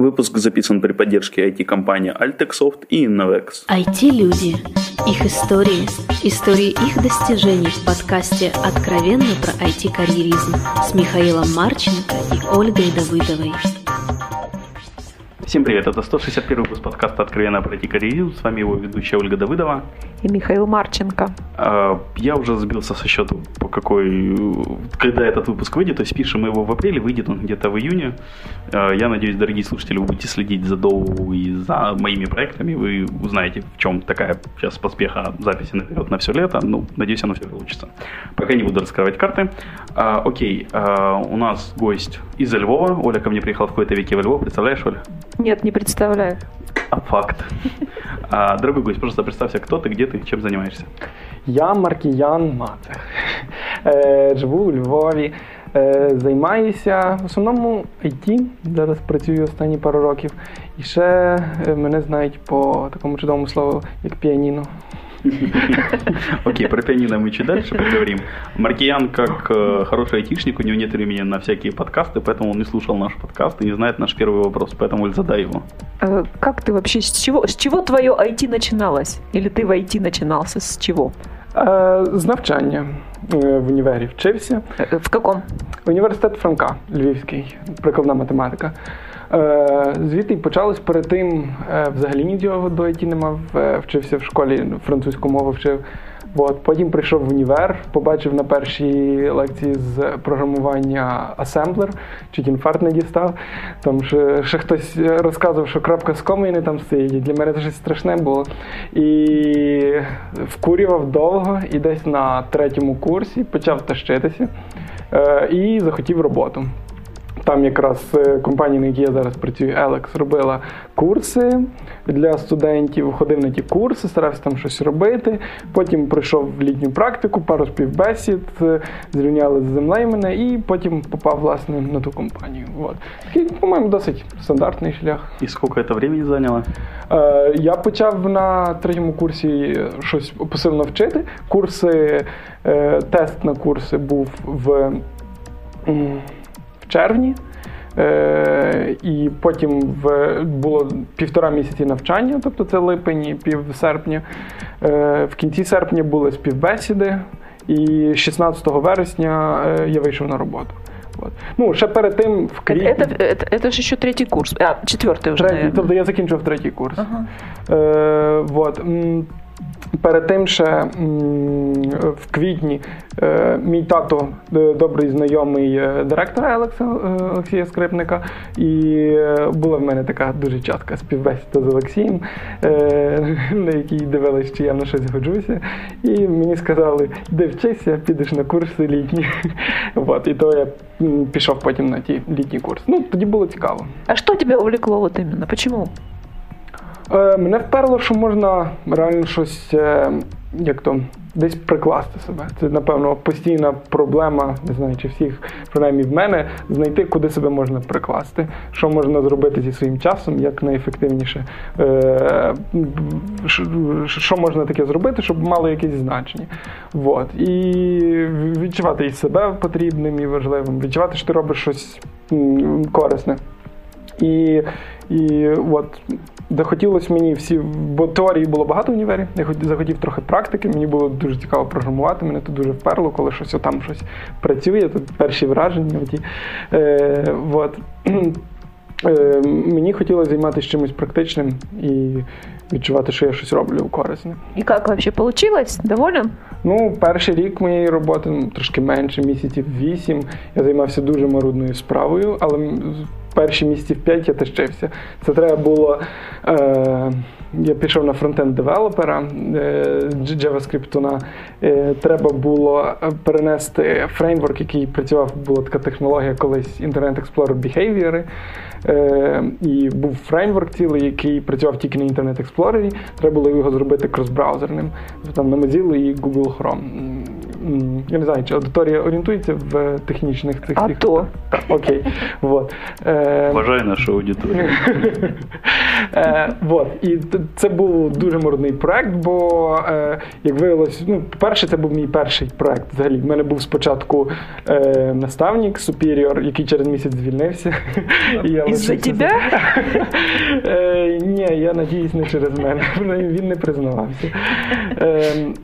Выпуск записан при поддержке IT-компании Altexoft и Innovex. IT-люди. Их истории. Истории их достижений в подкасте «Откровенно про IT-карьеризм» с Михаилом Марченко и Ольгой Давыдовой. Всем привет, это 161 выпуск подкаста «Откровенно про IT-карьеризм». С вами его ведущая Ольга Давыдова. И Михаил Марченко. А, я уже сбился со счета, по какой, когда этот выпуск выйдет. То есть пишем его в апреле, выйдет он где-то в июне. А, я надеюсь, дорогие слушатели, вы будете следить за Доу и за моими проектами. Вы узнаете, в чем такая сейчас поспеха записи наперед на все лето. Ну, надеюсь, оно все получится. Пока не буду раскрывать карты. А, окей, а, у нас гость из Львова. Оля ко мне приехала в какой-то веке во Львов. Представляешь, Оля? Нет, не представляю. А факт. А, дорогой гость, просто представься, кто ты, где ты, чем занимаешься. Я Маркіян Мацех. Е, Живу у Львові. Е, Займаюся в основному IT. Зараз працюю останні пару років. І ще е, мене знають по такому чудовому слову, як піаніно. Окей, про пианино мы чуть дальше поговорим. Маркиян, как э, хороший айтишник, у него нет времени на всякие подкасты, поэтому он не слушал наш подкаст и не знает наш первый вопрос, поэтому Оль, задай его. Э, как ты вообще, с чего, с чего твое IT начиналось? Или ты в IT начинался с чего? Е, З навчання Е, в універі вчився. Э, В каком? Університет Франка, Львівський, прикладна математика. Е, Звідти почалось перед тим, е, взагалі нічого до IT не мав. Е, Вчився в школі, французьку мову вчив. От, потім прийшов в універ, побачив на першій лекції з програмування асемблер, чуть інфаркт не дістав. Там ще, ще хтось розказував, що крапка з комою не там стоїть. Для мене це щось страшне було. І вкурював довго, і десь на третьому курсі почав тащитися е, і захотів роботу. Там якраз е, компанія, на якій я зараз працюю, Alex, робила курси для студентів, ходив на ті курси, старався там щось робити. Потім пройшов в літню практику, пару співбесід, е, зрівняли з землею мене і потім попав власне на ту компанію. От. Такий, по-моєму, досить стандартний шлях. И сколько это времени заняло? Е, Я почав на третьому курсі щось посильно вчити. Курси, е, тест на курси був в червні. Е, і потім в, було півтора місяці навчання, тобто це липень і пів серпня. Е, в кінці серпня були співбесіди, і 16 вересня е, я вийшов на роботу. От. Ну, ще перед тим в Это, квітні. это, это, это же еще третий курс. А, четвертый уже, Третій, наверное. тобто я закінчив третій курс. Ага. Е, вот. Перед тим ще в квітні е, мій тато е, добрий знайомий е, директора Олексія Скрипника, і була в мене така дуже чітка співбесіда з Олексієм, на якій дивились, чи я на щось годжуся. І мені сказали, йди вчися, підеш на курси літні. От, і то я пішов потім на ті літні курси. Ну, тоді було цікаво. А что тебя увлекло? Почему? Е, Мене вперло, що можна реально щось е, як то десь прикласти себе. Це, напевно, постійна проблема, не знаю, чи всіх, принаймні в мене, знайти, куди себе можна прикласти, що можна зробити зі своїм часом, як найефективніше, е, що- можна таке зробити, щоб мало якесь значення. Вот. І відчувати і себе потрібним і важливим, відчувати, що ти робиш щось корисне. І, і от захотілося мені всі, бо теорії було багато в універі. Я захотів трохи практики. Мені було дуже цікаво програмувати. Мене тут дуже вперло, коли щось там щось працює. Тут перші враження. Оті. Е, от. Е, мені хотілося займатися чимось практичним і відчувати, що я щось роблю корисне. И как вообще получилось? Доволен? Ну, перший рік моєї роботи, ну, трошки менше, місяців вісім. Я займався дуже марудною справою, але перші місяців п'ять я тащився. Це треба було. Е, я пішов на фронтенд девелопера е, JavaScript. Е, треба було е, перенести фреймворк, який працював, була така технологія колись Internet Explorer Behavior. І був фреймворк цілий, який працював тільки на Internet Explorer. Треба було його зробити кросбраузерним. Там на Mozilla і Google Chrome. Я не знаю, чи аудиторія орієнтується в технічних цих А всіх- то. Так, окей. Вот. Е, Уважаю нашу аудиторию. Е, вот. І це був дуже морний проект, бо, е, як виявилось, ну, по-перше, це був мій перший проект взагалі. В мене був спочатку е, наставник, супіріор, який через місяць звільнився. І я Із-за тебе? Е, ні, я надіюсь, не через мене. Він не признавався. Е,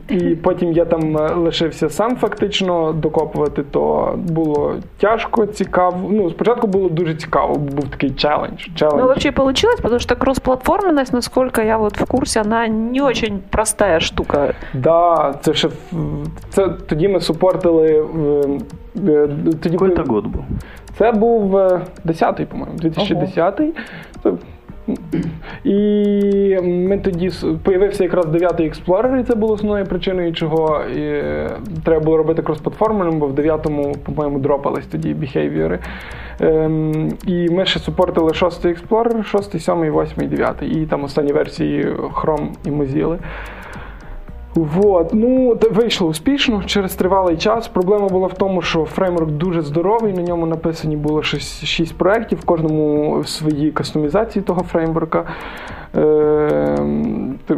і потім я там е, лишився сам фактично докопувати, то було тяжко, цікаво. Ну, спочатку було дуже цікаво, був такий челендж. челендж. Ну, вообще получилось, потому что кросс-платформенность, насколько я вот в курсе, она не очень простая штука. Да, це ще це тоді ми супортили. е, е, Тоді Какой був- это год был? Це був е, 10-й, по-моєму, 2010-й. І ми тоді появився якраз 9-й Explorer, і це було основною причиною, чого і треба було робити крос-платформеним, бо в 9-му, по-моєму, дропались тоді біхейвіри. Ем, і ми ще супортили 6-й Explorer, 6-й, 7-й, 8-й, 9-й, і там останні версії Chrome і Mozilla. Вот. Ну, вийшло успішно через тривалий час. Проблема була в тому, що фреймворк дуже здоровий, на ньому написані було 6, 6 проєктів, в кожному свої кастомізації того фреймворка. Е,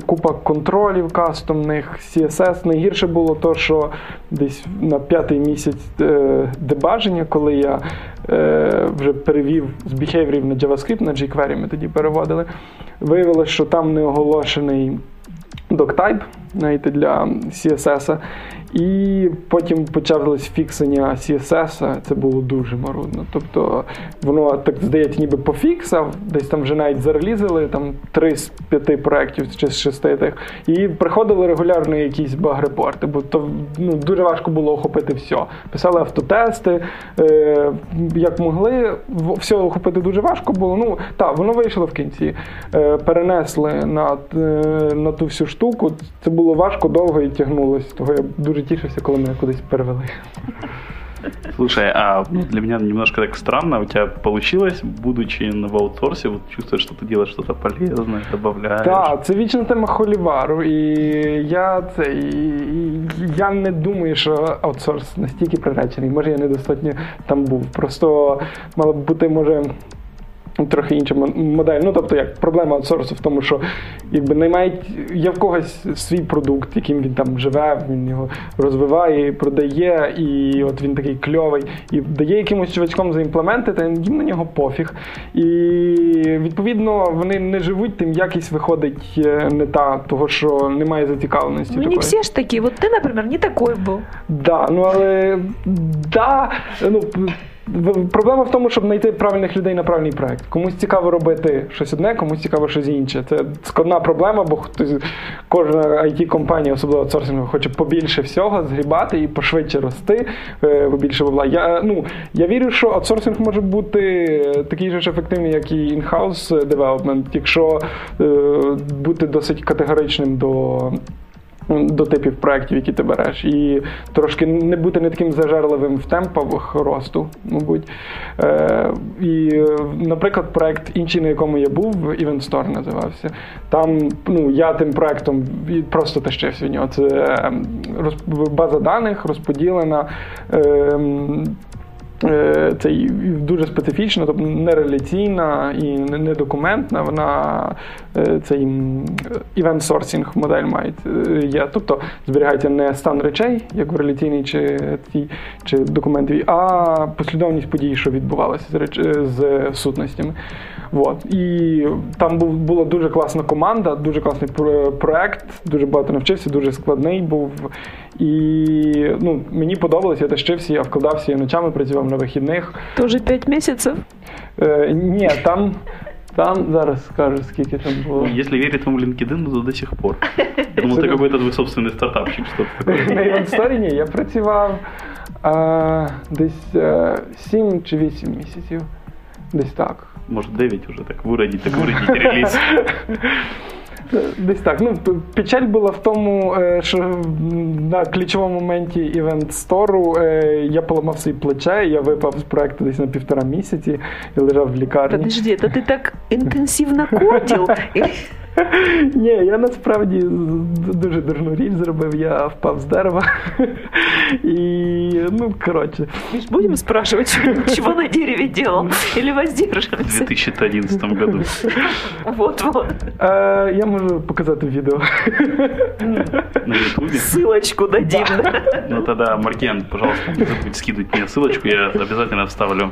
купа контролів кастомних, CSS. Найгірше було то, що десь на п'ятий місяць е, дебаження, коли я е, вже перевів з behaviorів на JavaScript, на jQuery ми тоді переводили, виявилося, що там не оголошений doctype знаєте, для CSS. І потім почалось фіксення CSS, це було дуже марудно. Тобто воно так здається, ніби пофіксав, десь там вже навіть зарелізили там три з п'яти проєктів чи з шести тих. І приходили регулярно якісь баг-репорти, бо то ну, дуже важко було охопити все. Писали автотести, е, як могли, все охопити дуже важко було. Ну так, воно вийшло в кінці. Е, перенесли на, е, на ту всю штуку. Це було важко, довго і тягнулось. Того я дуже тішився, коли мене кудись перевели. Слушай, а ну, для меня немножко так странно, у тебя получилось, будучи на- аутсорсе, вот чувствуешь, что ты делаешь что-то полезное, добавляешь. Так, це вічна тема холівару. І я це і, і я не думаю, що аутсорс настільки приречений. Може, я недостатньо там був. Просто мала б бути, може. Трохи інша мо- модель. Ну, тобто, як проблема аутсорсу в тому, що якби наймають, є в когось свій продукт, яким він там живе, він його розвиває, продає, і от він такий кльовий, і дає якимось чувачком заімплементити, їм на нього пофіг. І відповідно вони не живуть, тим якість виходить е, не та, того, що немає зацікавленості. Ну, не все ж такие. Вот ты, например, не такой был. Да, ну але да, ну. Проблема в тому, щоб знайти правильних людей на правильний проект. Комусь цікаво робити щось одне, комусь цікаво щось інше. Це складна проблема, бо хтось, кожна it компанія особливо аутсорсингова, хоче побільше всього згрібати і пошвидше рости, е, побільше бабла. Я, ну, я вірю, що аутсорсинг може бути такий же ж ефективний, як і in-house development, якщо е, бути досить категоричним до до типів проєктів, які ти береш, і трошки не бути не таким зажерливим в темпах росту, мабуть. Е, і, наприклад, проєкт інший, на якому я був, Event Store називався. Там ну, я тим проєктом просто тащився в нього. Це е, роз- база даних розподілена. Е, Це дуже специфічна, тобто не реляційна і не не документна. Вона цей event sourcing модель має е, є. Тобто зберігається не стан речей, як в реляційній чи чи документовій, а послідовність подій, що відбувалася з е, з сутностями. Вот. І там був, була дуже класна команда, дуже класний про- проект, дуже багато навчився, дуже складний був. І ну, мені подобалось, я тащився, я вкладався, я ночами працював на вихідних. Тоже пять месяцев. Е, ні, там, там зараз скажу, скільки там було. Ну, Если верить твоему LinkedIn, то до сих пор. Я думал, это какой-то твой собственный стартапчик, что-то такое. На Івансторі ні, я працював е, десь е, 7 чи 8 місяців. Десь так Может, 9 уже так выродить, так выродить релиз. Десь так. Ну, п- печаль була в тому, е, що на ключовому моменті івент стору я поламав свої плече, я випав з проекту десь на півтора місяці і лежав в лікарні. Подожди, это ты так интенсивно кодил? Или- Ні, я насправді з- дуже дурну річ зробив. Я впав з дерева. І, ну, коротше. Миш, Будем спрашивать, чего на дереве делал? Или В воздержимся? 2011 году. Вот-вот. Е, я можу показати відео. На ютубе. Ссылочку дадим. да? Ну тогда, Маркен, пожалуйста, не забудь скидывать мне ссылочку, я обязательно вставлю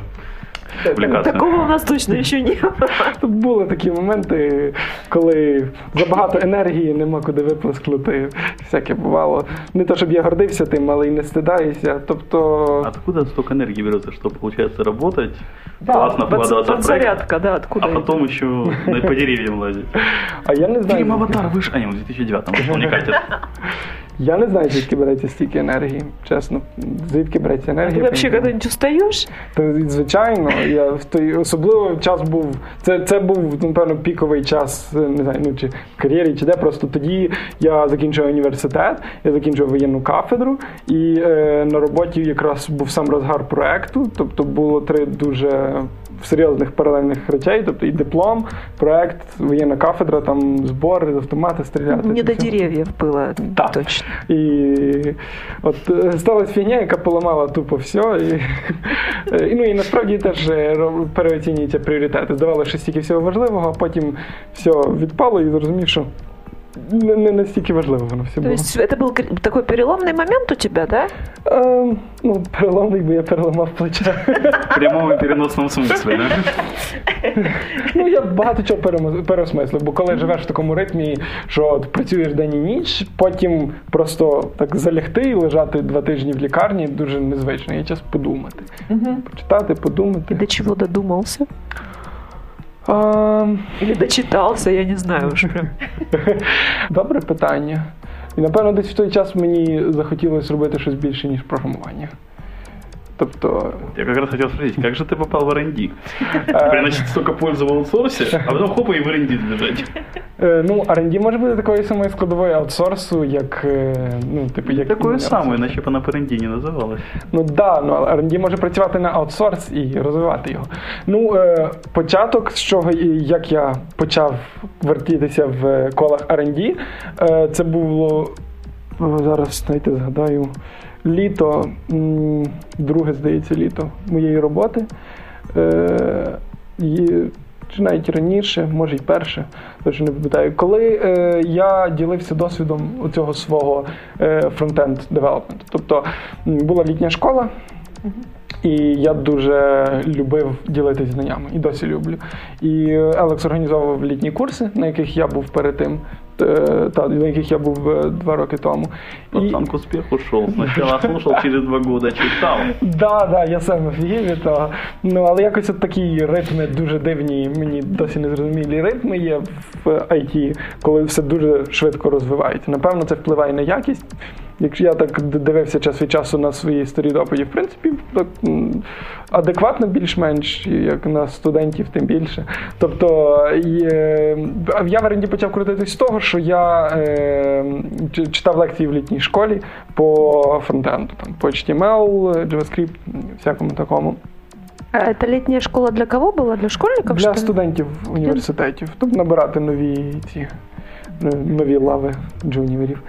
публикацию. Такого у нас точно еще не было. Тут були такі моменти, коли забагато енергії нема куди виплескнути. Всяке бувало. Не то, щоб я гордився тим, але й не стидаюся. Тобто. Откуда столько энергии берется, что получается работать, Да, классно Под- вкладываться в проект, Подзарядка, да, откуда а потом еще на- по деревьям лазить. А я не знаю. Фильм «Аватар» вышел, а не, в 2009 вышел, не катит. Я не знаю, звідки береться стільки енергії. Чесно, звідки береться енергія. Не знаю. когда-нибудь устаешь? Та, звичайно, я в той особливо час був. Це, це був напевно піковий час, е, не знаю, ну чи в кар'єрі, чи де. Просто тоді я закінчив університет, я закінчив воєнну кафедру, і е, на роботі якраз був сам розгар проекту. Тобто було три дуже серйозних паралельних речей. Тобто і диплом, проект, воєнна кафедра, там збори, з автомата стріляти. Не до все. деревьев было, Так. точно. І от е, сталася фігня, яка поламала тупо все. І, е, і, ну і насправді теж е, переоцінюються пріоритети. Здавалося, що стільки всього важливого, а потім все відпало і зрозумів, що не, не настільки важливо воно все То було. есть это был кр- такой переломный момент у тебя, да? Е, ну, переламний, бо я переламав плече. В прямом и переносном смысле, да? Ну, я багато чого перемо- переосмислив, бо коли живеш в такому ритмі, що от працюєш день і ніч, потім просто так залягти і лежати два тижні в лікарні дуже незвично. Є час подумати. Почитати, подумати. И до чего додумался? Или дочитался, я не знаю вже. добре питання. І напевно десь в той час мені захотілося робити щось більше, ніж програмування. Тобто, Я как раз хотел спросить, как же ты попал в R&D? Э. Приносить столько пользы в аутсорсе, а потом хопа и в R&D сбежать. е, ну, R&D може бути такою самою складовою аутсорсу, як, е, ну, типу, як Такое іменно самое, аутсорс. иначе бы она по R&D не называлась. Ну да, ну але R&D може працювати на аутсорс і розвивати його. Ну, е, початок, з чого і як я почав вертітися в колах R&D, е, це було о, зараз, знаєте, згадаю, літо, друге, здається, літо моєї роботи. Е, і, чи навіть раніше, може й перше, точно не пам'ятаю. Коли е, я ділився досвідом цього свого е, фронтенд девелопменту. Тобто була літня школа, і я дуже любив ділитися знаннями і досі люблю. І Елекс організовував літні курси, на яких я був перед тим, та, на яких я був е, два роки тому. І, к успеху шел. Сначала слушал, через два года читал. Да, да, я сам офігів від того. Ну, але якось от такі ритми дуже дивні, мені досі не зрозумілі ритми є в IT, коли все дуже швидко розвивається. Напевно, це впливає на якість. Якщо я так дивився час від часу на свої старі доповіді, в принципі, так адекватно більш-менш, як на студентів, тим більше. Тобто е, я в оренді почав крутитись з того, що я е, читав лекції в літній школі по фронтенду, там, по HTML, JavaScript, всякому такому. А это летняя школа для кого была? Для школьников, Для что студентів університетів, тобто набирати нові ці е, нові лави джуніорів.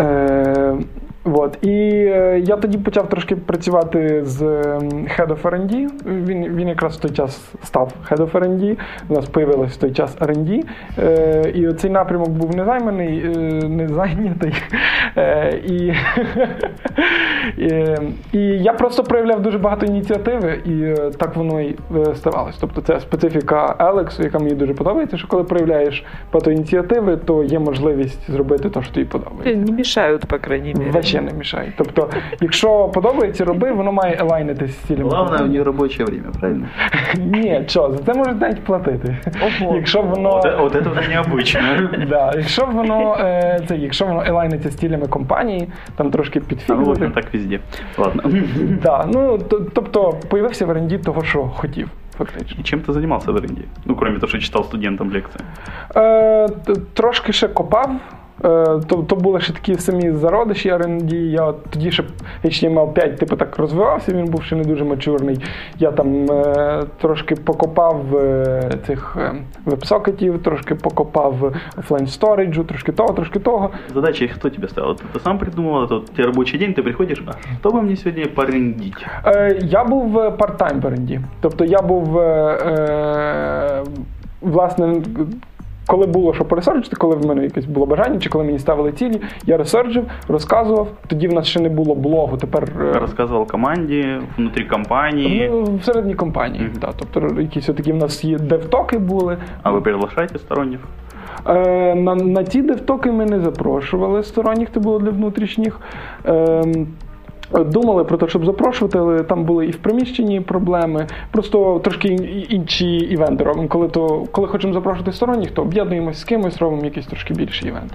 Е, от. І е, я тоді почав трошки працювати з ем, Head of R&D. Він, він якраз в той час став Head of R&D. У нас появилось в той час R&D. Е, і цей напрямок був незайманий, е, не зайнятий. Е, і, і, і я просто проявляв дуже багато ініціативи, і е, так воно і е, ставалось. Тобто це специфіка Елексу, яка мені дуже подобається, що коли проявляєш багато ініціативи, то є можливість зробити те, що тобі подобається. Не мешают, по крайней мере Вообще не мішає. Тобто, якщо подобається, роби, воно має елайнитись з цілями. Главное у нее рабочее время, правильно? Ні, що, за це можуть навіть платити. Ого. Якщо воно. Вот, э- вот это уже необычно. Да, якщо воно е, це, якщо воно елайниться з цілями компанії, там трошки А, Ну, в підфігувати. общем, так везде. Ладно. Да, ну то- тобто появився в оренді того, що хотів, фактично. И чем ты занимался в R&D? Ну, кроме того, что читал студентам лекции. Е, т- трошки ще копав Е, То, то були ще такі самі зародиші R&D. Я от тоді ще HTML5 типу так розвивався, він був ще не дуже мачурний. Я там е, трошки покопав е, цих е, веб-сокетів, трошки покопав офлайн сториджу, трошки того, трошки того. Задачи кто тебе ставил? Ты, ты сам придумал, это у тебя рабочий день, ты приходишь, а что бы мне сегодня порендить? Е, я був е, part-time в R&D. Тобто я був, е, е, власне, коли було що поресерчити, коли в мене якесь було бажання, чи коли мені ставили цілі, я ресерчив, розказував. Тоді в нас ще не було блогу, тепер. е, Рассказывал команде, внутри компании. Ну, всередині компанії, Мгм. да, тобто якісь такі в нас є девтоки були. А вы приглашаете сторонних? Е, на, на ті девтоки ми не запрошували сторонніх, це було для внутрішніх. Е, Думали про те, щоб запрошувати, але там були і в приміщенні проблеми. Просто трошки інші івенти робимо. Коли то, коли хочемо запрошувати сторонніх, то об'єднуємося з кимось, робимо якийсь трошки більший івент.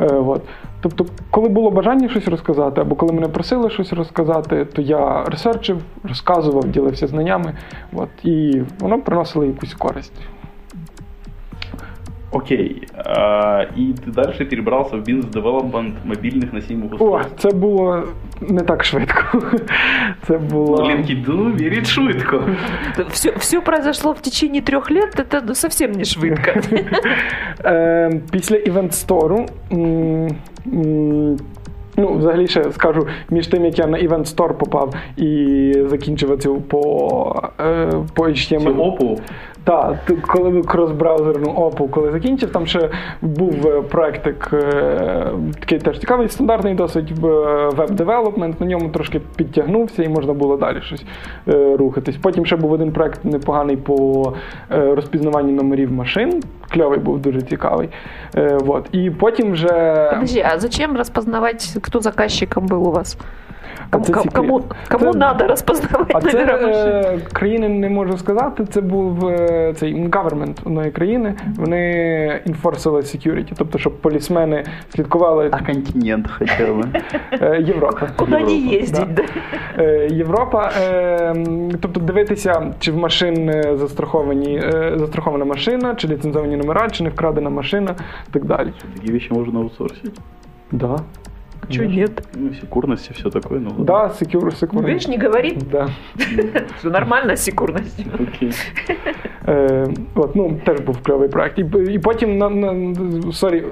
Е, от. Тобто, коли було бажання щось розказати, або коли мене просили щось розказати, то я ресерчив, розказував, ділився знаннями, от, і воно приносило якусь користь. Окей. А, и ты дальше перебрался в бизнес-девелопмент мобильных носимых О, устройств. це було не так швидко. Це було. LinkedIn верит швидко. Все, все произошло в течение трех лет, это ну, совсем не швидко. Е, після івент стору. Ну, взагалі ще скажу, між тим, як я на Event Store попав і закінчив цю по, е, по Всю HTML. опу. Так, коли кросбраузерну опу, коли закінчив, там ще був е, проектик е, такий теж цікавий, стандартний досить веб-девелопмент, на ньому трошки підтягнувся і можна було далі щось е, рухатись. Потім ще був один проект непоганий по е, розпізнаванню номерів машин. Кльовий був дуже цікавий. Е, вот. І потім вже. Подожди, а зачем распознавать, кто заказчиком был у вас? Кому, це кому, секрет. кому, кому Це- надо распознавать А це е, країни не можу сказати. Це був е, цей government одної країни. Вони enforcили security, тобто, щоб полісмени слідкували А континент бы. е, Європа. Куда на Европу, ездить, да? Е, Європа, е, тобто дивитися, чи в машин застраховані, е, застрахована машина, чи ліцензовані номера, чи не вкрадена машина, і так далі. Такие вещи можно аутсорсить. Да. Чего нет? Ну, секурность и все такое. Ну. Да, secure, Ну, видишь, не говорит, Да. все нормально с секурностью. Окей. Е, от, ну, теж був кльовий проект. І, і потім на, на сорі,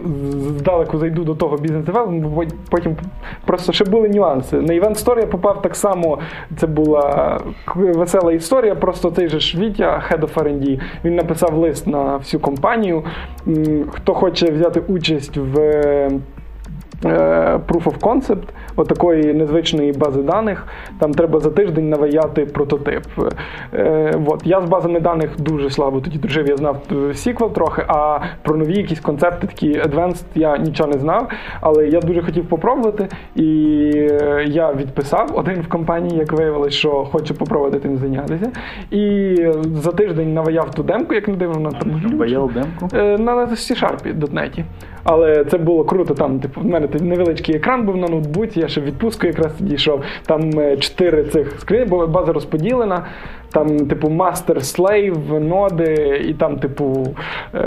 здалеку зайду до того бізнес девелопменту, бо потім просто ще були нюанси. На Event Store я попав так само. Це була весела історія. Просто цей же ж Вітя, Head of R&D, він написав лист на всю компанію. Хто хоче взяти участь в Proof of Concept, отакої незвичної бази даних. Там треба за тиждень наваяти прототип. Е, от. Я з базами даних дуже слабо тоді дружив, я знав е, SQL трохи, а про нові якісь концепти, такі advanced, я нічого не знав. Але я дуже хотів попробувати. І е, я відписав один в компанії, як виявилось, що хочу попробувати тим зайнятися. І за тиждень наваяв ту демку, як не дивно, вона там демку. Е, На C-Sharp .NET. Але це було круто. Там, типу, в мене невеличкий екран був на ноутбуці, я ще в відпустку якраз тоді йшов. Там е, чотири цих скрини, бо база розподілена. Там, типу, master, slave, ноди, і там, типу, е,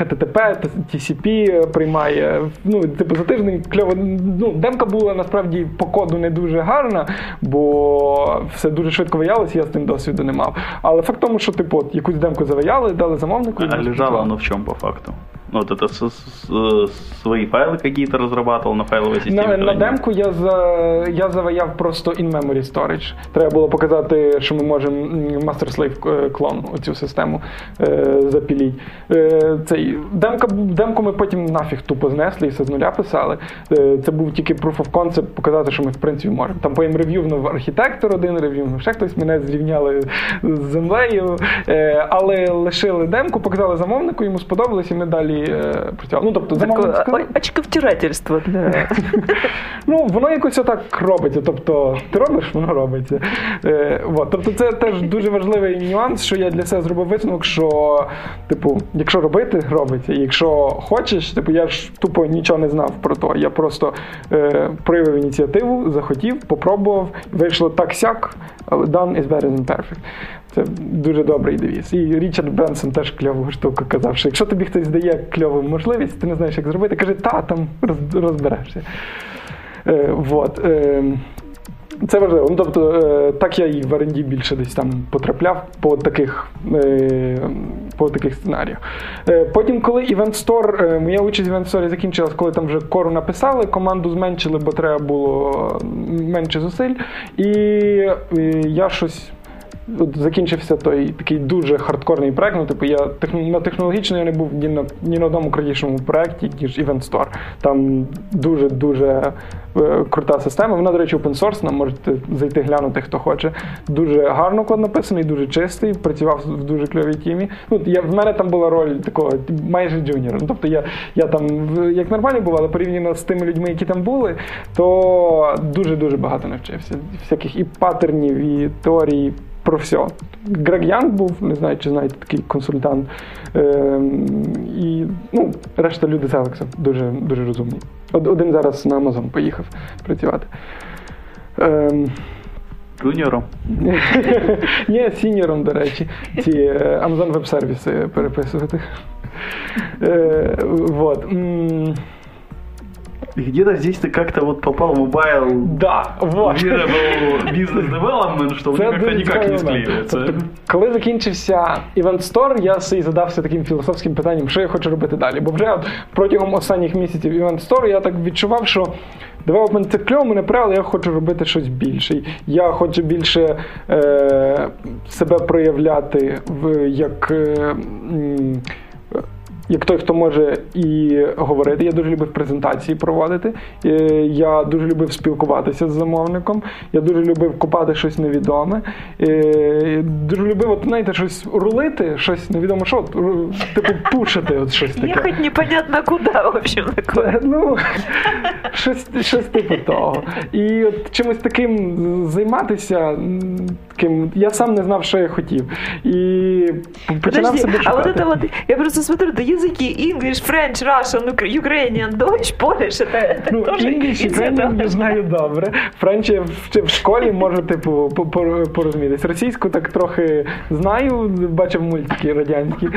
HTTP, TCP приймає. Ну, типу, за тиждень кльово. Ну, демка була насправді по коду не дуже гарна, бо все дуже швидко виялося, я з тим досвіду не мав. Але факт тому, що типу, от, якусь демку заваяли, дали замовнику. А лежало спрацював. оно в чем по факту? Ну, вот это с- с- с- свои файлы какие-то разрабатывал на файловой системе? На, на когда-нибудь? демку я за я заваяв просто in-memory storage. Треба було показати, що ми можемо м, master-slave е, клон оцю систему е, запіліть. Е, цей демка бу- демку ми потім нафіг тупо знесли і все з нуля писали. Е, це був тільки proof of concept, показати, що ми в принципі можемо. Там потім рев'ювнув архітектор один, рев'ювнув ще хтось мене зрівняли з землею. Е, але лишили демку, показали замовнику, йому сподобалось, і ми далі е, працювали. Ну тобто сказав. очковтирательство для... Ну, воно якось отак робиться. Тобто, ти робиш, воно робиться. Е, от. Тобто, це теж дуже важливий нюанс, що я для себе зробив висновок, що, типу, якщо робити, робиться. І якщо хочеш, типу, я ж тупо нічого не знав про то. Я просто е, проявив ініціативу, захотів, попробував, вийшло так сяк, але done is better than perfect. Це дуже добрий девіз. І Річард Бренсон теж кльову штуку казав, що якщо тобі хтось дає кльову можливість, ти не знаєш, як зробити, каже, та там розберешся. Е, вот. Е, це важливо. Ну, тобто, е, так я і в R&D більше десь там потрапляв по таких, е, по таких сценаріях. Е, потім, коли Event Store, е, моя участь в Event Store закінчилась, коли там вже кору написали, команду зменшили, бо треба було менше зусиль. І е, я щось. От закінчився той такий дуже хардкорний проект. Ну, типу, я на технологічно я не був ні на ні на одному крутішому проєкті, ніж Event Store. Там дуже дуже е, крута система. Вона, до речі, open source, можете зайти глянути, хто хоче. Дуже гарно код написаний, дуже чистий. Працював в дуже кльовій тімі. Ну, я, в мене там була роль такого майже джуніора. Ну, тобто я, я там як нормально був, але порівняно з тими людьми, які там були, то дуже дуже багато навчився. Всяких і паттернів, і теорій. Про все. Грег Янг був, не знаю, чи знаєте, такий консультант. Ем, і ну, решта люди з Елекса дуже, дуже розумні. Один зараз на Amazon поїхав працювати. Ем, Джуніором. Є сіньйором, до речі, ці е, Amazon Web сервіси переписувати. Е, вот. Где-то здесь ты как-то вот попал в мобайл Да, вот. бизнес-девелопмент, что Це как-то никак не склеивается. Тобто, коли закінчився Event Store, я собі задався таким філософським питанням, що я хочу робити далі. Бо вже от протягом останніх місяців Event Store я так відчував, що девелопмент це кльово, мене правило, я хочу робити щось більше. Я хочу більше е, себе проявляти в як. Е, як той, хто може і говорити, я дуже любив презентації проводити. Е, Я дуже любив спілкуватися з замовником. Я дуже любив купати щось невідоме. Е, Дуже любив, от, знаєте, щось рулити, щось невідомо що, типу пушити, от щось таке. Ехать непонятно куда, в общем, такое. Ну, щось, щось типу того. І от чимось таким займатися, таким, я сам не знав, що я хотів. І починав Подожди, себе а шукати. вот это вот, я просто смотрю, да языки, English, French, Russian, Ukra- Ukrainian, Deutsch, Polish, это, это Ну, тоже English, из Ukrainian этого. я знаю добре. Френч я вчив в школі, можу, типу, по- по- порозумітись. Російську так трохи знаю, бачив мультики радянські.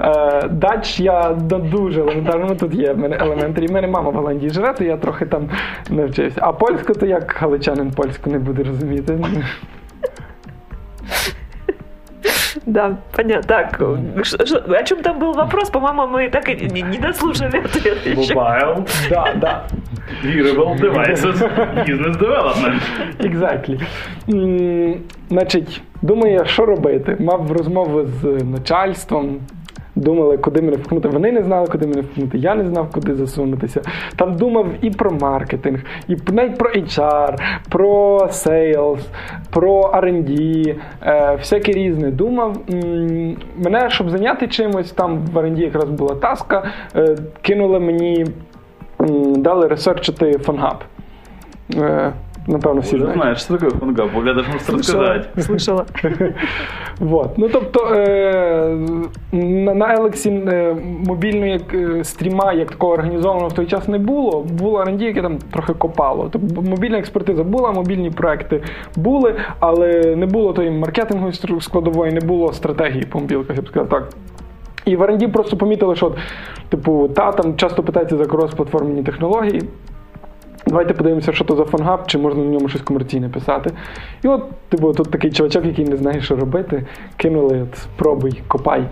Е, Дач я до- дуже елементарно, ну, тут є в мене елементарі. В мене мама в Голландії живе, то я трохи там навчився. А польську, то як галичанин польську не буде розуміти. Да, понятно. Так, о чем там был вопрос? По-моему, мы так и не, дослушали ответ еще. Мобайл, Да, да. wearable devices, business development. Exactly. Значить, думаю, я, що робити? Мав розмову з начальством. Думали, куди мене впхнути. Вони не знали, куди мене впхнути. Я не знав, куди засунутися. Там думав і про маркетинг, і навіть про HR, про sales, про R&D, е, всяке різне. Думав. М, Мене, щоб зайняти чимось, там в R&D якраз була таска, е, кинули мені, м, дали ресерчити фонгап. Е, Напевно, всі знають. знаешь, что такое PhoneGap, я даже можешь рассказать. Слышала. Вот. Ну тобто е, на, на Елексі е, мобільної як, е, стріма як такого організованого в той час не було. Було R&D, яке там трохи копало. Тобто мобільна експертиза була, мобільні проекти були, але не було тої маркетингової складової, не було стратегії по мобілках, я б сказав так. І в R&D просто помітили, що типу, та там часто питається за крос-платформені технології. Давайте подивимося, що то за PhoneGap, чи можна на ньому щось комерційне писати. І от, типу, тут такий чувачок, який не знає, що робити, кинули, от, спробуй, копай.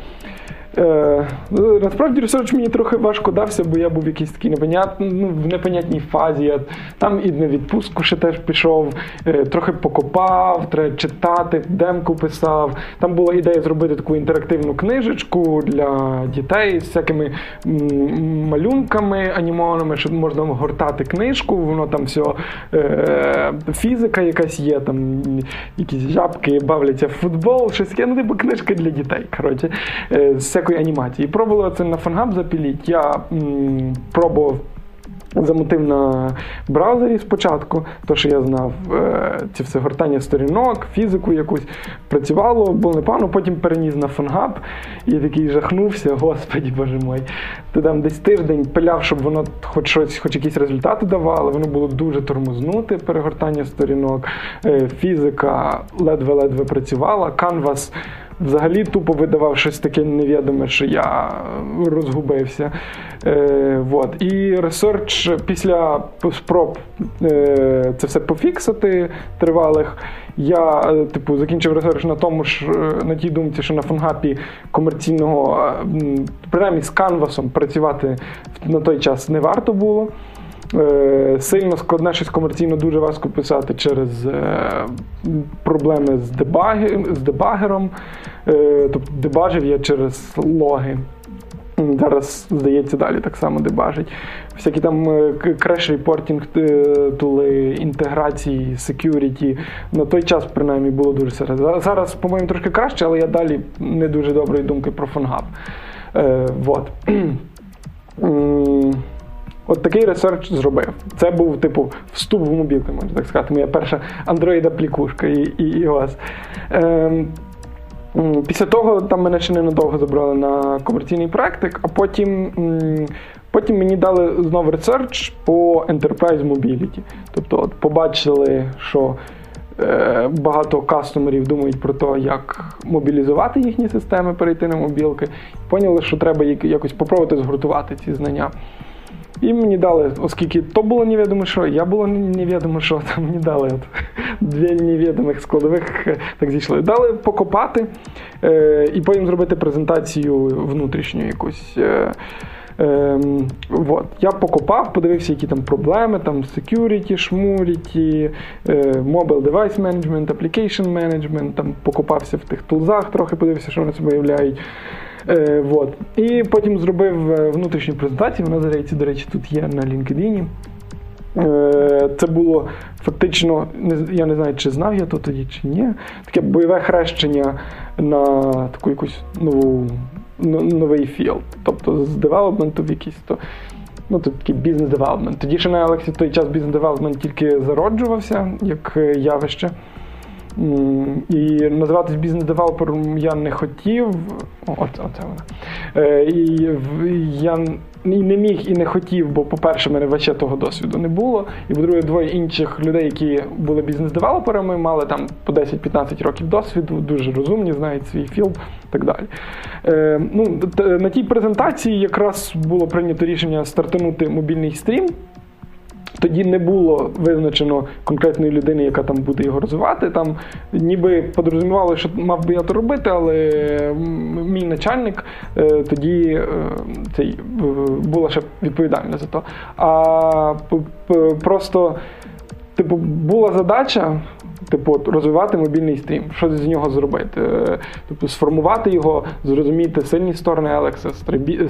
Е, ну, насправді research мені трохи важко дався, бо я був в якійсь такій ну, в непонятній фазі. Я там і на відпустку ще теж пішов, е, трохи покопав, треба читати, демку писав. Там була ідея зробити таку інтерактивну книжечку для дітей з всякими малюнками анімованими, щоб можна гортати книжку, воно там все фізика якась є, там якісь жабки бавляться в футбол, щось таке, ну типу книжка для дітей. Коротше, е, з всякої анімації. Пробували це на PhoneGap запіліть. Я м, пробував. замутив на браузері спочатку, то що я знав, е, ці все гортання сторінок, фізику якусь працювало, було непогано, потім переніс на PhoneGap і такий жахнувся, господі боже мой. Ти там десь тиждень пиляв, щоб воно хоч щось, хоч якісь результати давало, воно було дуже тормознуте, перегортання сторінок, е, фізика ледве-ледве працювала, canvas взагалі тупо видавав щось таке невідоме, що я розгубився. Е, вот. І research після спроб е, це все пофіксити тривалих. Я е, типу закінчив research на тому ж е, на тій думці, що на PhoneGap і комерційного, е, принаймні з canvas ом працювати на той час не варто було. Е, сильно складне щось комерційно дуже важко писати через е, проблеми з, дебаги, з дебагером. Е, тобто дебажив я через логи. Зараз, здається, далі так само дебажить. Всякі там crash reporting tool и, інтеграції, security. На той час, принаймні, було дуже серйозно. Зараз, по-моєму, трошки краще, але я далі не дуже доброї думки про PhoneGap. Е, вот. От такий research зробив. Це був, типу, вступ в мобілки, можна так сказати. Моя перша Android-аплікушка і і iOS. Ем, Після того там мене ще ненадовго забрали на комерційний проєктик, а потім потім мені дали знову ресерч по Enterprise Mobility. Тобто от побачили, що е, багато кастомерів думають про те, як мобілізувати їхні системи, перейти на мобілки. Поняли, що треба якось спробувати згуртувати ці знання. І мені дали, оскільки то було невідомо що, я було невідомо що, то мені дали от, дві невідомих складових, е, так зійшли. Дали покопати е, і потім зробити презентацію внутрішню якусь. Е, е, вот. Я покопав, подивився, які там проблеми, там security, шмуріті, е, mobile device management, application management, там покопався в тих тулзах, трохи подивився, що вони себе являють. Е, вот. І потім зробив е, внутрішню презентацію. Вона, здається, до речі, тут є на LinkedIn. Е, це було фактично, я не знаю, чи знав я то тоді, чи ні. Таке бойове хрещення на таку якусь нову, новий field. Тобто з девелопменту в якийсь то, ну, тут такий бізнес-девелопмент. Тоді ще на Елексі той час бізнес-девелопмент тільки зароджувався як явище. І називатись бізнес-девелопером я не хотів. Оце, оце вона. Е, і я і не міг і не хотів, бо, по-перше, в мене вообще того досвіду не було. І по-друге, двоє інших людей, які були бізнес-девелоперами, мали там по 10-15 років досвіду, дуже розумні, знають свій field і так далі. Е, ну, На тій презентації якраз було прийнято рішення стартанути мобільний стрім. Тоді не було визначено конкретної людини, яка там буде його розвивати. Там ніби подрозумівали, що мав би я то робити, але мій начальник е, тоді е, цей була ще відповідальна за то. А просто, типу, була задача типу, розвивати мобільний стрім, що з нього зробити. Е, тобто сформувати його, зрозуміти сильні сторони Алекса, слабі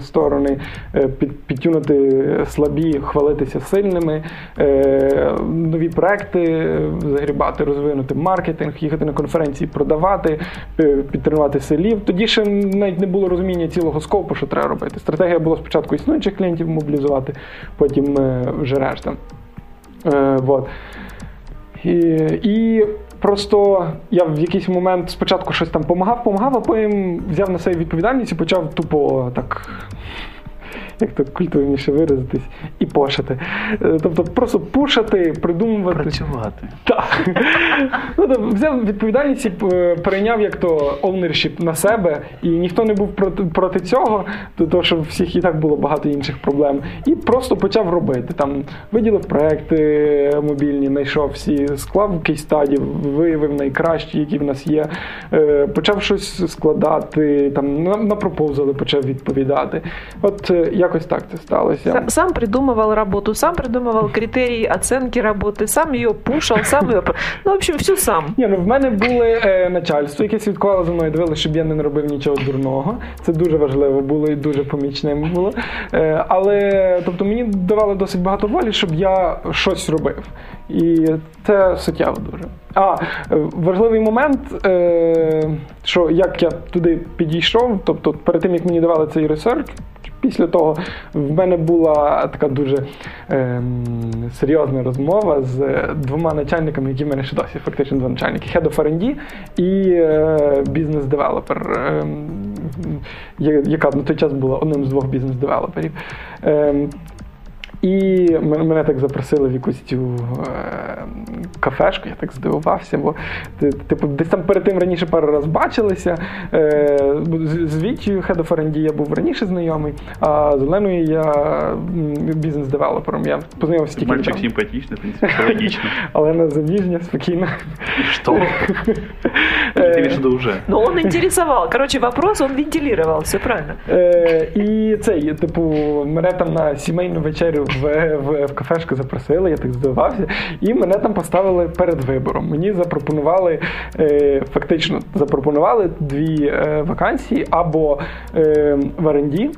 сторони, е, підтюнути слабі, хвалитися сильними, е, нові проекти загрібати, розвинути маркетинг, їхати на конференції, продавати, підтримувати селів. Тоді ще навіть не було розуміння цілого скопу, що треба робити. Стратегія була спочатку існуючих клієнтів мобілізувати, потім вже решта. Вот. І і просто я в якийсь момент спочатку щось там помагав, помагав, а потім взяв на себе відповідальність і почав тупо так як то культурніше виразитись, і пошати. Е, тобто просто пушати, придумувати. Працювати. Так. Ну, тобто, Взяв відповідальність і е, перейняв як то ownership на себе, і ніхто не був проти проти цього, тому що всіх і так було багато інших проблем. І просто почав робити. Там Виділив проекти мобільні, знайшов всі, склав кейстаді, виявив найкращі, які в нас є. Е, почав щось складати, там на пропозали почав відповідати. От як якось так це сталося. Сам придумував роботу, сам придумував критерії оцінки роботи, сам її пушав, сам її... Ну, в общем, всю сам. Ні, ну В мене були е, начальство, яке слідкувало за мною, дивилося, щоб я не робив нічого дурного. Це дуже важливо було і дуже помічним було. Е, але тобто мені давали досить багато волі, щоб я щось робив. І це суттєво дуже. А важливий момент, е, що як я туди підійшов, тобто перед тим як мені давали цей ресерч, після того в мене була така дуже ем, серйозна розмова з двома начальниками, які в мене ще досі фактично два начальники: Head of R&D і е, business developer, е, яка на той час була одним з двох бізнес-девелоперів. Ем, і мене так запросили в якусь цю е, кафешку, я так здивувався, бо типу, десь там перед тим раніше пару раз бачилися. Е, з, з Вітею Head of R&D я був раніше знайомий, а з Оленою я бізнес-девелопером. Я познайомився тільки Мальчик недавно. симпатичный, в принципе, все логично. Олена заміжня, спокійна. И что? Ты имеешь в виду уже? Но он интересовал. Короче, вопрос он вентилировал, все правильно. Е, і цей, типу, мене там на сімейну вечерю в, в, в кафешку запросили, я так здивувався, і мене там поставили перед вибором. Мені запропонували, е, фактично, запропонували дві е, вакансії або е, в оренді.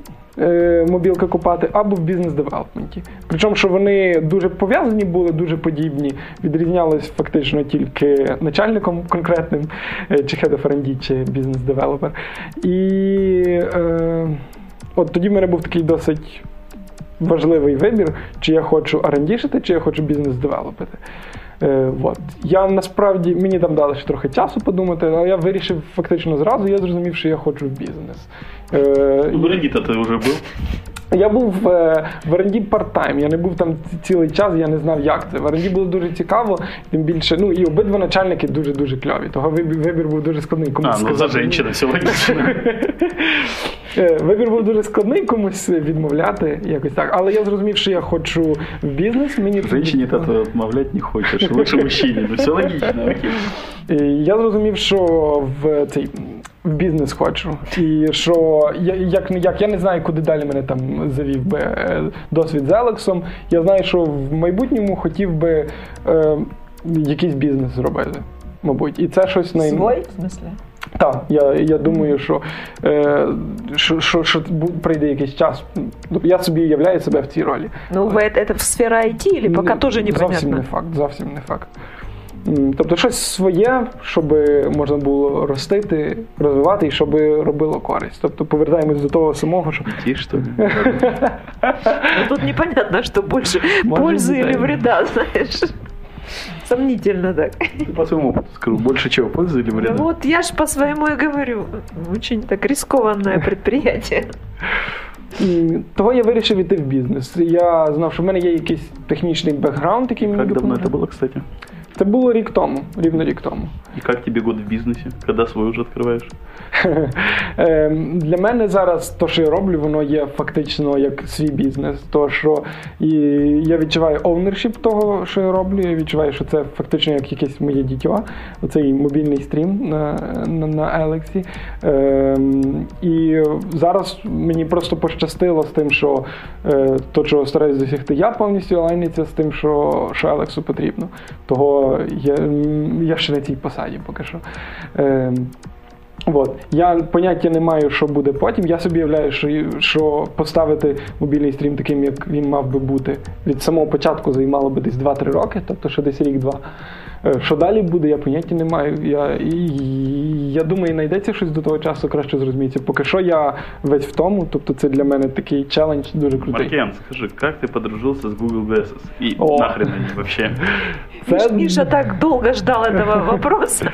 Мобілка купати або в бізнес-девелопменті. Причому, що вони дуже пов'язані були, дуже подібні, відрізнялись фактично тільки начальником конкретним, е, чи head of R&D, чи бізнес-девелопер. І е, от тоді в мене був такий досить важливий вибір, чи я хочу R&D шити, чи я хочу business develop ити. Е, от. Я насправді мені там дали ще трохи часу подумати, але я вирішив фактично зразу, я зрозумів, що я хочу в бізнес. Е, R&D ты уже был. Я був е, в R&D part-time, я не був там цілий час, я не знав, як це. В оренді було дуже цікаво, тим більше, ну і обидва начальники дуже-дуже кльові. Того вибір, вибір був дуже складний. Комусь А, ну за сказати ні. женщина, все логично. Е, Вибір був дуже складний комусь відмовляти, якось так. Але я зрозумів, що я хочу в бізнес. Мені Женщине от этого отмовлять не хочешь. Лучше мужчине. Ну все логично, окей. Я зрозумів, що в цей бізнес хочу. І що я як не як я не знаю, куди далі мене там завів би е, досвід з Елексом. Я знаю, що в майбутньому хотів би е, якийсь бізнес зробити. Мабуть, і це щось най... Свой, в смысле? Так, я, я думаю, що, е, що, що, що бу- прийде якийсь час. Тобто Я собі уявляю себе в цій ролі. Ну, вы это, это в сфера IT или пока Ну, тоже непонятно? Зовсім не факт, зовсім не факт. М, Тобто щось своє, щоб можна було ростити, розвивати і щоб робило користь. Тобто повертаємось до того самого, що Идти, что ли? Ну, тут непонятно, что больше Может, пользы не или знаю. вреда, знаешь. Сомнительно так. По своему опыту скажу, больше чего, пользы или вреда? Ну Вот я ж по своему и говорю. Очень так рискованное предприятие. м, того я вирішив іти в бізнес. Я знав, що в мене є якийсь технічний бекграунд, який мені Как давно допоможе. это было, кстати? Це було рік тому, рівно рік тому. И как тебе год в бизнесе? Когда свой уже открываешь? Ем, Для мене зараз те, що я роблю, воно є фактично як свій бізнес. То що і я відчуваю ownership того, що я роблю. Я відчуваю, що це фактично як якесь моє дітьо, оцей мобільний stream на, на, на Елексі. Ем, і зараз мені просто пощастило з тим, що е, то, чого стараюсь досягти, я повністю align иться з тим, що, що Елексу потрібно. Того я, я ще на цій посаді поки що. Е, От. Я поняття не маю, що буде потім. Я собі уявляю, що, що поставити мобільний стрім таким, як він мав би бути від самого початку займало би десь 2-3 роки, тобто ще десь рік-два. Е, Що далі буде, я поняття не маю. Я, і, і- я думаю, знайдеться щось до того часу, краще зрозуміється. Поки що я весь в тому, тобто це для мене такий челендж дуже крутий. Маркиан, скажи, як ти подружився з Google Glasses? І О. нахрен они вообще? Це- Міша так довго ждала. этого вопроса.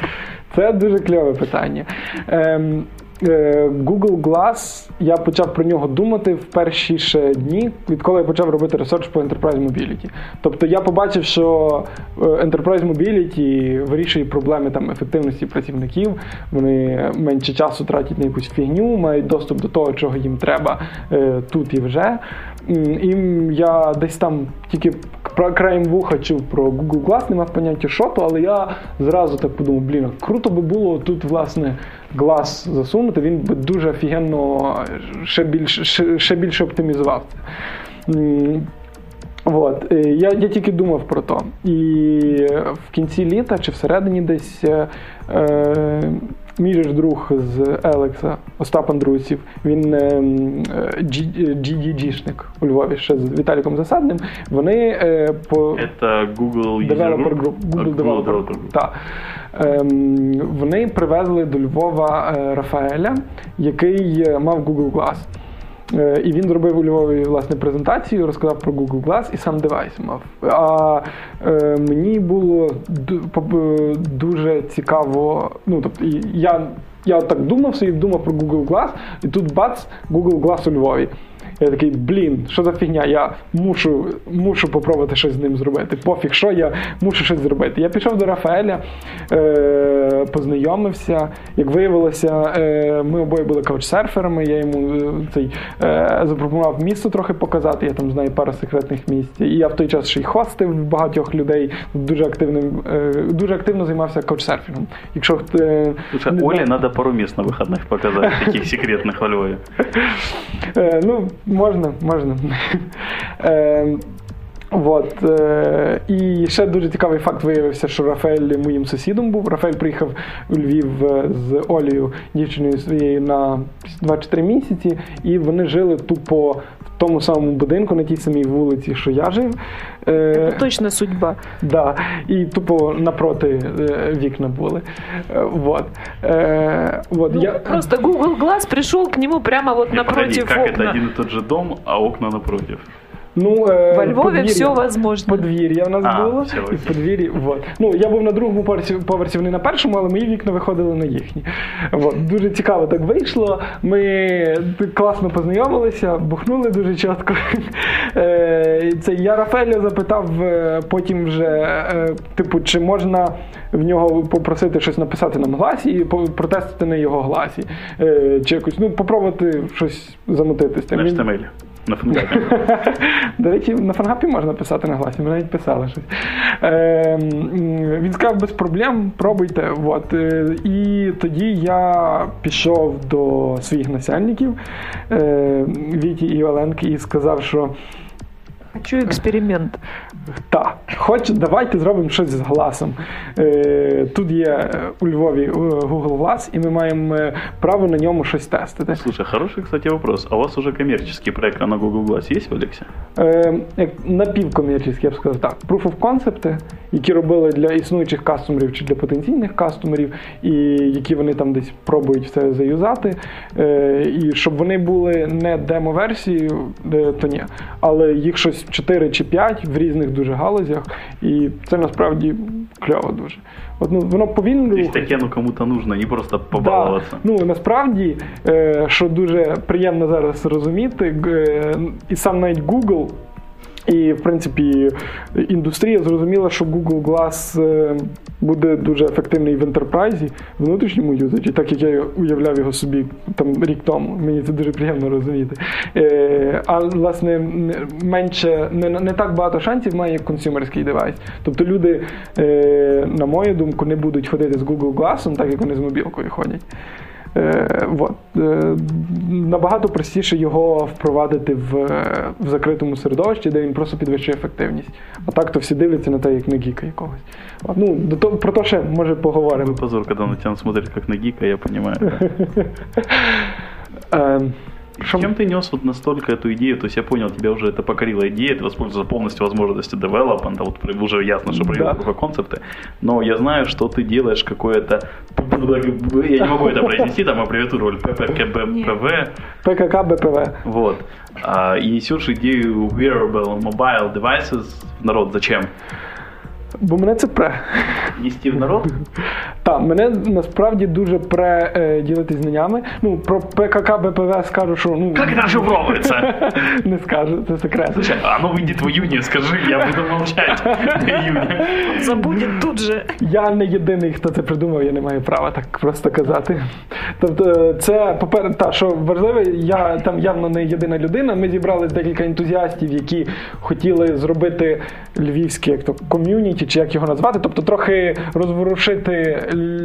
Це дуже кльове питання. Ем, Google Glass, я почав про нього думати в перші ще дні, відколи я почав робити research по Enterprise Mobility. Тобто я побачив, що е, Enterprise Mobility вирішує проблеми там, ефективності працівників, вони менше часу тратять на якусь фігню, мають доступ до того, чого їм треба е, тут і вже. І я десь там тільки про краєм вуха чув про Google Glass, не мав поняття, то, але я зразу так подумав, блін, круто би було тут, власне, глаз засунути, він би дуже офігенно ще більше, ще, ще більше оптимізував це. От, е, я, я тільки думав про то. І в кінці літа чи всередині десь е, е, мій же друг з Елекса, Остап Андрусів, він е, м, е, GDG-шник у Львові ще з Віталіком Засадним. Вони е, по Це Google Developer Group. Google Developer Так. Ем, вони привезли до Львова е, Рафаеля, який е, мав Google Glass. Е, І він зробив у Львові власне презентацію, розказав про Google Glass і сам девайс мав. А е, мені було е, дуже цікаво. Ну, тобто, я, я так думав собі, думав про Google Glass, і тут бац, Google Glass у Львові. Я такий, блін, що за фігня? Я мушу, мушу попробувати щось з ним зробити. Пофіг, що я мушу щось зробити. Я пішов до Рафаеля, е, познайомився. Як виявилося, е, ми обоє були каучсерферами. Я йому е, цей е, запропонував місто трохи показати. Я там знаю пару секретних місць. І я в той час ще й хостив багатьох людей. Дуже активним, е, дуже активно займався каучсерфінгом. Якщо е, Слушай, не Оле знаю- надо пару мест на выходных показать, таких секретных во Львове. Е, ну, можна, можна. Е, От Е, і ще дуже цікавий факт виявився, що Рафаель моїм сусідом був. Рафаель приїхав у Львів е, з Олею, дівчиною своєю, на 2-3 місяці, і вони жили тупо тому самому будинку, на тій самій вулиці, що я жив. Е, Это точно судьба. Да, і тупо напроти е, вікна були. Е, вот. Е, вот, Ну, я... Просто Google Glass пришел к нему прямо вот Не, погоди, напротив как это один и тот же дом, а окна напротив? Ну, е, Во Львові подвір'я- все возможно. Подвір'я в нас А, було, все, і в подвір'ї. Вот. Ну, я був на другому поверсі, поверсі, вони на першому, але мої вікна виходили на їхні. Вот. Дуже цікаво так вийшло. Ми класно познайомилися, бухнули дуже чітко. Е, Це я Рафаеля запитав е, потім вже, типу, чи можна в нього попросити щось написати на Glass і і по- протестити на його Glass і. Чи якось, ну, попробувати щось замутити з тим. На фундамент. до речі, на фангапі можна писати на Glass і, ми навіть писали щось. Е, він сказав без проблем, пробуйте. От. Е, І тоді я пішов до своїх начальників е, Віті і Оленки і сказав, що Хочу експеримент. Так, хоч давайте зробимо щось з гласом. Е, тут є е, у Львові е, Google Glass, і ми маємо право на ньому щось тестити. Слушай, хороший, кстати, вопрос. А у вас уже коммерческий проект на Google Glass есть в Алексе? Як напівкомерційські, я б сказав так. Proof of concept, які робили для існуючих кастомерів чи для потенційних кастомерів, і які вони там десь пробують все заюзати. І щоб вони були не демо-версією, то ні. Але їх щось 4 чи 5 в різних дуже галузях, і це насправді кльово дуже. От, ну, воно повільно Десь таке, ну кому-то нужно, і просто Да. Ну насправді, е, що дуже приємно зараз розуміти, е, і сам навіть Google. І, в принципі, індустрія зрозуміла, що Google Glass е, буде дуже ефективний в ентерпрайзі, в внутрішньому юзаджі, так як я уявляв його собі там рік тому. Мені це дуже приємно розуміти. Е, А власне менше, не, не так багато шансів має як консюмерський девайс. Тобто люди, е, на мою думку, не будуть ходити з Google Glass, так як вони з мобілкою ходять. Е, вот. е, набагато простіше його впровадити в, е, в закритому середовищі, де він просто підвищує ефективність. А так то всі дивляться на те, як на гіка якогось. От, ну, до того, про то ще може поговоримо. Ну, позор, коли на тебе смотрит як на гіка, я понимаю. Що- Чем ты нес вот настолько эту идею? То есть я понял, тебя уже это покорила идея, ты воспользовался полностью возможностью девелопмента, вот уже ясно, что привел Да. концепты, но я знаю, что ты делаешь какое-то, я не могу это произнести, там аббревиатуру ППКБПВ, ПКК БПВ. вот, а, и несешь идею wearable mobile devices в народ. Зачем? Бо мене це пре. Нести в народ? Так, мене насправді дуже пре е, ділитись знаннями. Ну, про ПКК БПВ скажу, що ну Как это ошифровывается? не скажу, це секрет. Слушай, а оно выйдет в июне, скажи, я буду молчать до июня. Забудет тут же. Я не єдиний, хто це придумав, я не маю права так просто казати. Тобто, це поперед, та що важливе, я там явно не єдина людина. Ми зібрали декілька ентузіастів, які хотіли зробити львівське як то ком'юніті, чи як його назвати, тобто трохи розворушити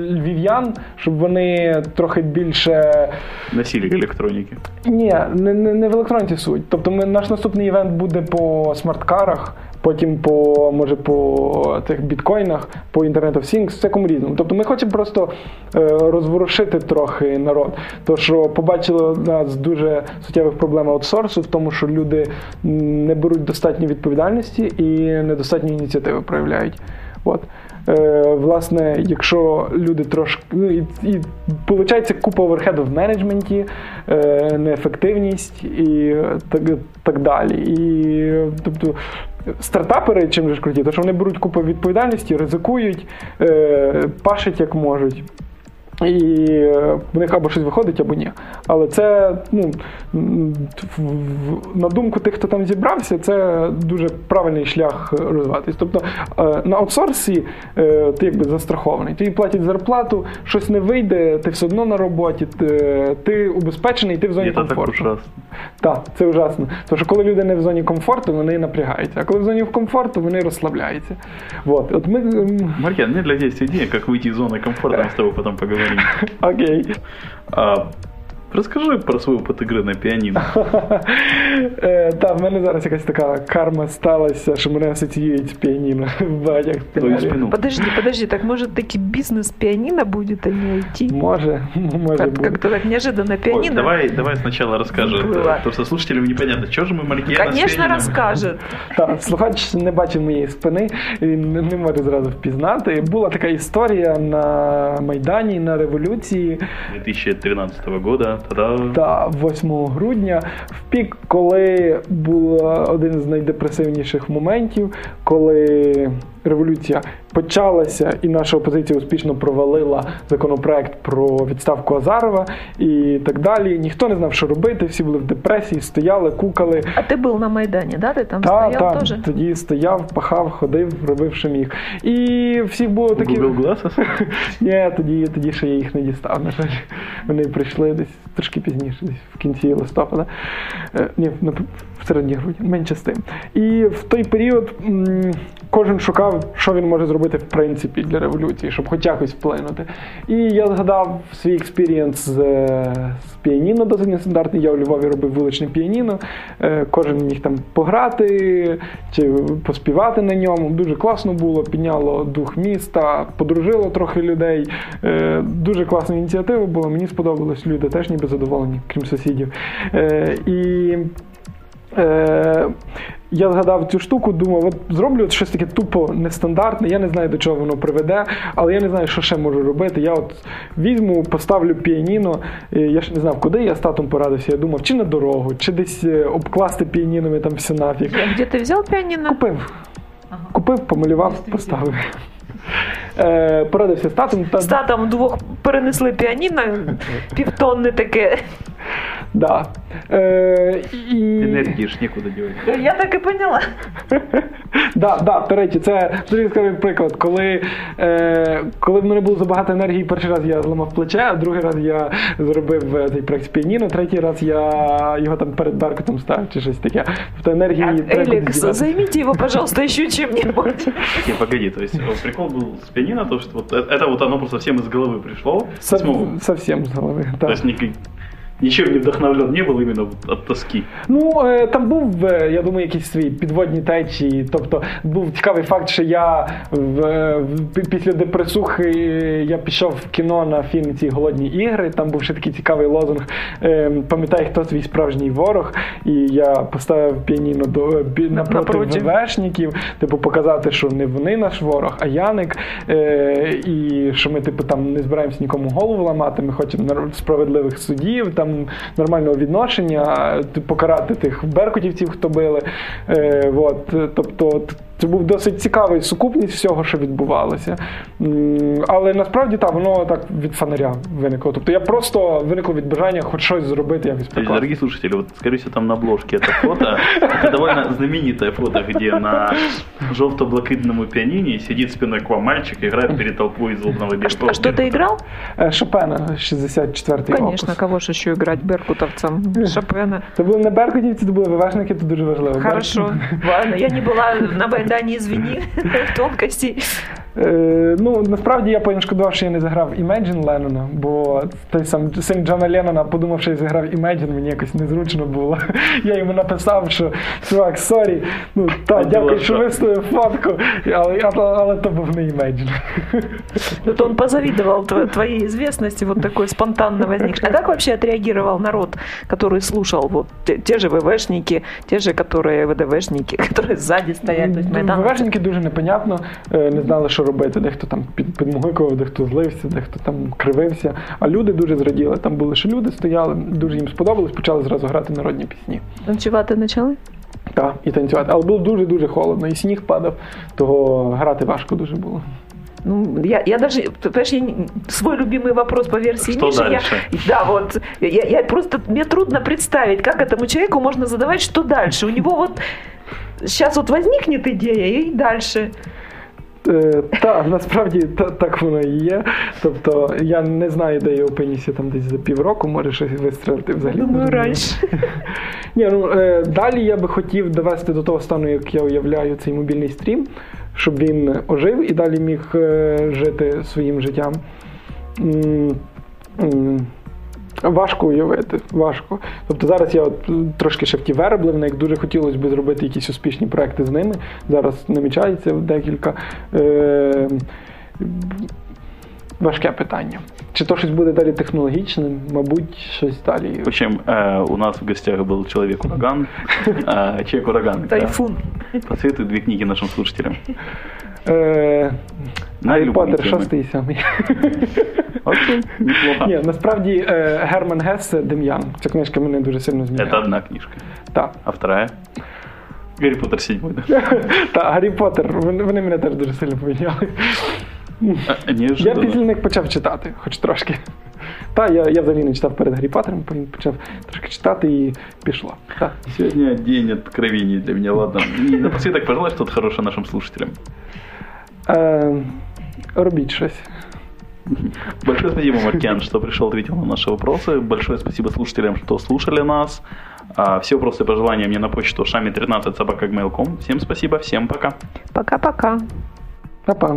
львів'ян, щоб вони трохи більше. Насілі електроніки. Ні, не, не в електроніці суть. Тобто ми, наш наступний івент буде по смарткарах, потім по може по цих біткоїнах, по Internet of Things, всякому різному. Тобто ми хочемо просто е, розворушити трохи народ. То що побачили нас дуже суттєвих проблем аутсорсу в тому, що люди не беруть достатньо відповідальності і недостатньо ініціативи проявляють. От. Е, власне, якщо люди трошки. Ну, і, і виходить купа оверхеду в менеджменті, е, неефективність і так, так далі. І тобто. Стартапери чим же ж круті, то що вони беруть купу відповідальності, ризикують, е, пашуть як можуть. І е, в них або щось виходить, або ні. Але це, ну, м, в- в- на думку тих, хто там зібрався, це дуже правильний шлях розвиватись. Тобто е, на аутсорсі е, ти якби застрахований. Тобі платять зарплату, щось не вийде, ти все одно на роботі, ти, ти убезпечений, ти в зоні Это так комфорту. ужасно. Так, це ужасно. Тому що коли люди не в зоні комфорту, вони напрягаються. А коли в зоні комфорту, вони розслабляються. От, от ми. м, Марьян, мне для тебя есть идея, как выйти из зоны комфорта, мы с тобой потом поговорим. Окей. А, расскажи про свой опыт игры на пианино. Е, Та, в мене зараз якась така карма сталася, що мене асоціюють з піаніно в багатьох Твою сценаріях. спину. Подожди, подожди, так может таки бизнес пианино будет, а не IT? Може, може Как- бути. Как-то так неожиданно Ой, пианино. давай, давай сначала расскажет, Было. э, потому что слушателям непонятно, что же мы Марьяна с Конечно, пианино? расскажет. Так, слухач не бачив моєї спини, він не не може зразу впізнати. Була така історія на Майдані, на революції. 2013 года, Тогда Та 8 грудня, в пік, коли був один з найдепресивніших моментів, коли революція почалася, і наша опозиція успішно провалила законопроект про відставку Азарова і так далі. Ніхто не знав, що робити, всі були в депресії, стояли, кукали. А ты был на Майдане, да? Ты там Та, стоял та, тоже? тоді стояв, пахав, ходив, робив, що міг. І всіх було такі. Google Glasses. Ні, тоді, тоді ще я їх не дістав. На жаль, вони прийшли десь трошки пізніше, десь в кінці листопада. Е, ні, на- в середині грудня, менше з тим. І в той період м, кожен шукав, що він може зробити в принципі для революції, щоб хоч якось вплинути. І я згадав свій experience з, е, з піаніно, досить нестандартний. Я у Львові робив вуличне піаніно. Е, Кожен міг там пограти чи поспівати на ньому. Дуже класно було, підняло дух міста, подружило трохи людей. Е, Дуже класна ініціатива була. Мені сподобалось. Люди теж ніби задоволені, крім сусідів. І Е, я згадав цю штуку, думав, от зроблю от щось таке тупо нестандартне. Я не знаю, до чого воно приведе, але я не знаю, що ще можу робити. Я от візьму, поставлю піаніно. Я ж не знав, куди я з татом порадився. Я думав, чи на дорогу, чи десь е, обкласти піанінами там все нафіг. А где ты взял пианино? Купив. Купив, помалював, поставив. Е, Порадився з татом. Та, З татом двох перенесли піаніно, півтонни таке. Да. Е, і... Энергии ж некуда девать. Я так і поняла. Да, да, до речі, це дуже цікавий приклад. Коли, е, коли в мене було забагато енергії, перший раз я зламав плече, а другий раз я зробив е, цей проект з піаніно, третій раз я його там перед Беркутом ставив чи щось таке. Тобто енергії треба кудись Эликс, дівати. займите его, пожалуйста, еще чем-нибудь. Не, погоди, то есть э, прикол был с пианино, то, что вот э- это вот оно просто всем из головы пришло. Со- Самому. Совсем з голови. То Так. есть ни- ничем не вдохновлен не был именно вот от тоски. Ну, е, там був, е, я думаю, якісь свої підводні течії. Тобто був цікавий факт, що я в, е, в- після депресухи я пішов в кіно на фільм ці голодні ігри. Там був ще такий цікавий лозунг. Пам'ятай, хто твій справжній ворог. І я поставив піаніно до напроти. ВВшників, типу, показати, що не вони наш ворог, а Яник. І що ми, типу, там не збираємося нікому голову ламати, ми хочемо справедливих судів, там нормального відношення, е, покарати тих беркутівців, хто били. Е, от, тобто, це був досить цікавий сукупність всього, що відбувалося. М, Але насправді так, воно так від фонаря виникло. Тобто я просто виникло від бажання хоч щось зробити якось То есть, прикласти. дорогие слушатели, вот, скорее всего, там на обложке это фото. Это довольно знаменитое фото, где на желто-блакитном пианине сидит спиной к вам мальчик и играет перед толпой злобного А, что- а что ты играл? Е, Шопена, 64-й Конечно, опус. кого же еще играть беркутовцам? Шопена. Це були не беркутівці, це були ВВшники, це дуже важливо. Хорошо. Ладно, я не была на Майдане, извини, тонкостей. Е, ну, насправді я потім шкодував, що я не заграв Imagine Леннона, бо той сам син Джона Леннона подумав, що я заграв Imagine, мені якось незручно було. Я йому написав, що чувак, сорі, ну та, Ну, дякую, було що що? виставив фотку, але, але, але то був не Imagine. Вот он позавидовал тво- твоей известности, вот такой спонтанно возникшей. А как вообще отреагировал народ, который слушал вот те, те же ВВшники, те же, которые ВДВшники, которые сзади стоят, то есть Майдан? ВВшники дуже непонятно, е, не знали, що робити. Дехто там під, підмугикував, дехто злився, дехто там кривився. А люди дуже зраділи. Там були ще люди, стояли, дуже їм сподобалось, почали зразу грати народні пісні. Танцювати почали? Так, і танцювати. Але було дуже-дуже холодно, і сніг падав, того грати важко дуже було. Ну, я, я даже, понимаешь, я свой любимый вопрос по версии Что Миши, я- да, вот, я, я просто, мне трудно представить, как этому человеку можно задавать, что дальше. У него вот сейчас вот возникнет идея и дальше. Е, так, насправді та, так воно і є. Тобто я не знаю, де я опинюся там десь за півроку, може щось вистрелити взагалі. Думаю, раньше. Ні, ну е, далі я би хотів довести до того стану, як я уявляю цей мобільний стрім, щоб він ожив і далі міг е, жити своїм життям. М, м, Важко уявити, важко. Тобто зараз я от м, трошки ще в ті вереблив, як дуже хотілося б зробити якісь успішні проекти з ними. Зараз намічається декілька. Е, важке питання. Чи то щось буде далі технологічним? Мабуть, щось далі. В общем, э, у нас в гостях был человек-ураган. э, Человек-ураган. да. Тайфун. Посоветуй две книги нашим слушателям. Е, На Гаррі любые Поттер, темы. шостий і сьомий. Окей, неплохо. Ні, насправді е, Герман Гессе Дем'ян. Ця книжка мене дуже сильно Это змінила. одна книжка. Так. А вторая? Гарри Поттер седьмой, да? Та Гаррі Поттер, вони, вони мене теж дуже сильно поміняли. А, Я Неожиданно. після них почав читати, хоч трошки. Та, я, я взагалі не читав перед Гаррі Поттером, потім почав трошки читати і пішло. Так. Сегодня день откровений для меня, ладно. И напоследок пожелай что-то хорошее нашим слушателям. Е, робіть щось. Большое спасибо, Маркиан, что пришел, ответил на наши вопросы. Большое спасибо слушателям, что слушали нас. А, Все вопросы и пожелания мне на почту шами 13 собакагmail.com. Всем спасибо, всем пока. Пока-пока. Па-па.